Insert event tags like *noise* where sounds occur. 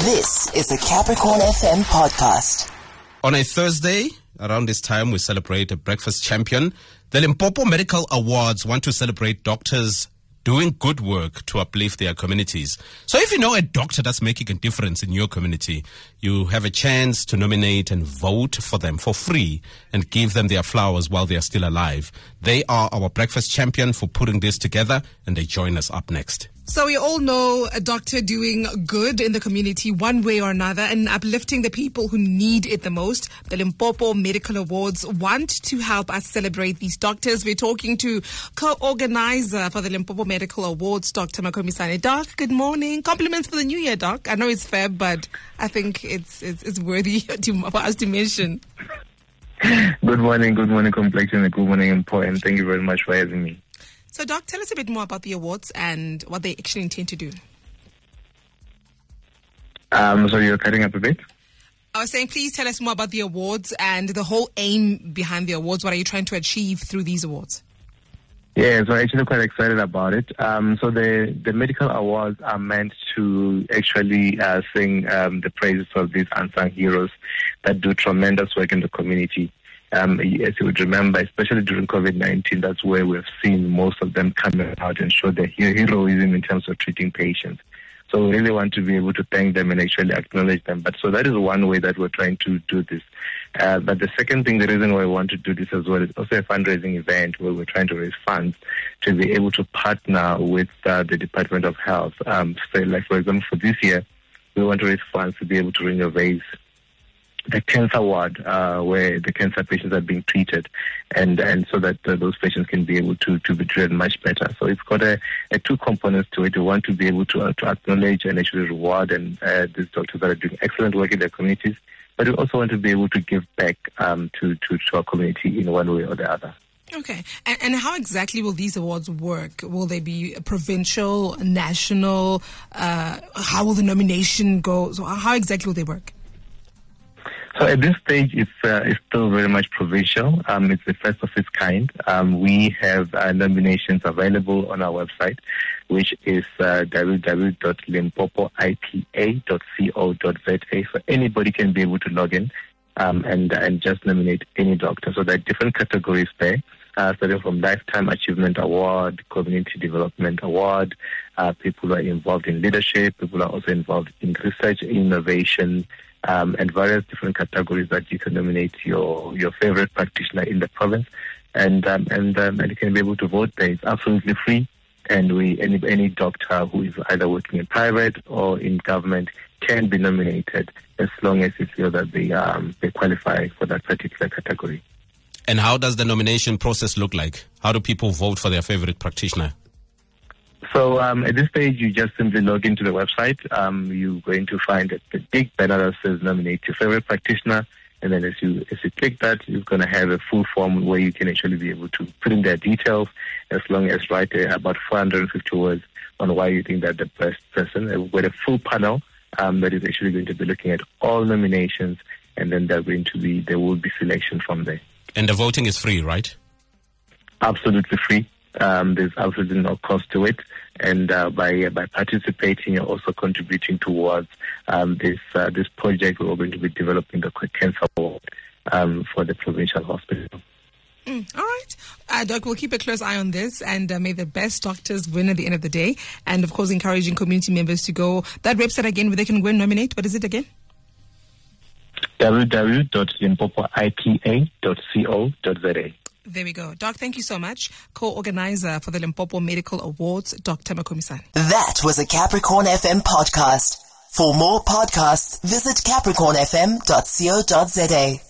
This is a Capricorn FM podcast. On a Thursday, around this time, we celebrate a breakfast champion. The Limpopo Medical Awards want to celebrate doctors doing good work to uplift their communities. So if you know a doctor that's making a difference in your community, you have a chance to nominate and vote for them for free and give them their flowers while they are still alive. They are our breakfast champion for putting this together and they join us up next. So we all know a doctor doing good in the community one way or another and uplifting the people who need it the most. The Limpopo Medical Awards want to help us celebrate these doctors. We're talking to co-organizer for the Limpopo Medical Awards, Dr. Makhomisane. Doc, good morning. Compliments for the new year, Doc. I know it's Feb, but I think it's it's, it's worthy *laughs* to, for us to mention. Good morning, good morning, Complexion, good morning, Mpho, and thank you very much for having me. So, Doc, tell us a bit more about the awards and what they actually intend to do. Um, so you're cutting up a bit? I was saying, please tell us more about the awards and the whole aim behind the awards. What are you trying to achieve through these awards? Yeah, so I'm actually quite excited about it. Um, so the, the medical awards are meant to actually uh, sing um, the praises of these unsung heroes that do tremendous work in the community. Um, as you would remember, especially during COVID-19, that's where we've seen most of them coming out and show their heroism in terms of treating patients. So we really want to be able to thank them and actually acknowledge them. But so that is one way that we're trying to do this. Uh, but the second thing, the reason why we want to do this as well is also a fundraising event where we're trying to raise funds to be able to partner with uh, the Department of Health. Um, so like for example, for this year, we want to raise funds to be able to renovate the cancer ward uh, where the cancer patients are being treated, and and so that uh, those patients can be able to to be treated much better. So it's got a, a two components to it. We want to be able to uh, to acknowledge and actually reward and uh, these doctors that are doing excellent work in their communities, but we also want to be able to give back um, to, to to our community in one way or the other. Okay. And, and, how exactly will these awards work? Will they be provincial, national? Uh, how will the nomination go? So, how exactly will they work? So at this stage, it's, uh, it's still very much provincial. Um, it's the first of its kind. Um, we have uh, nominations available on our website, which is uh, www.limpopoipa.co.za. So anybody can be able to log in um, and and just nominate any doctor. So there are different categories there. Uh, starting from Lifetime Achievement Award, Community Development Award, uh, people who are involved in leadership, people are also involved in research, innovation, um, and various different categories that you can nominate your your favorite practitioner in the province, and um, and um, and you can be able to vote there. It's absolutely free, and we any any doctor who is either working in private or in government can be nominated as long as you feel that they um, they qualify for that particular category. And how does the nomination process look like? How do people vote for their favorite practitioner? So um, at this stage, you just simply log into the website. Um, you're going to find that the big banner that says nominate your favorite practitioner. And then as you as you click that, you're going to have a full form where you can actually be able to put in their details as long as write uh, about 450 words on why you think that the best person with a full panel um, that is actually going to be looking at all nominations and then they're going to be there will be selection from there. And the voting is free, right? Absolutely free. Um, there's absolutely no cost to it, and uh, by uh, by participating, you're also contributing towards um, this uh, this project. We're going to be developing the cancer ward um, for the provincial hospital. Mm, all right. Uh, Doc, we'll keep a close eye on this and uh, may the best doctors win at the end of the day. And of course, encouraging community members to go. That website again where they can go and nominate. What is it again? www.limpopoipa.co.za. There we go. Doc, thank you so much. Co-organizer for the Limpopo Medical Awards, Dr. Makhomisane. That was a Capricorn FM podcast. For more podcasts, visit capricornfm.co.za.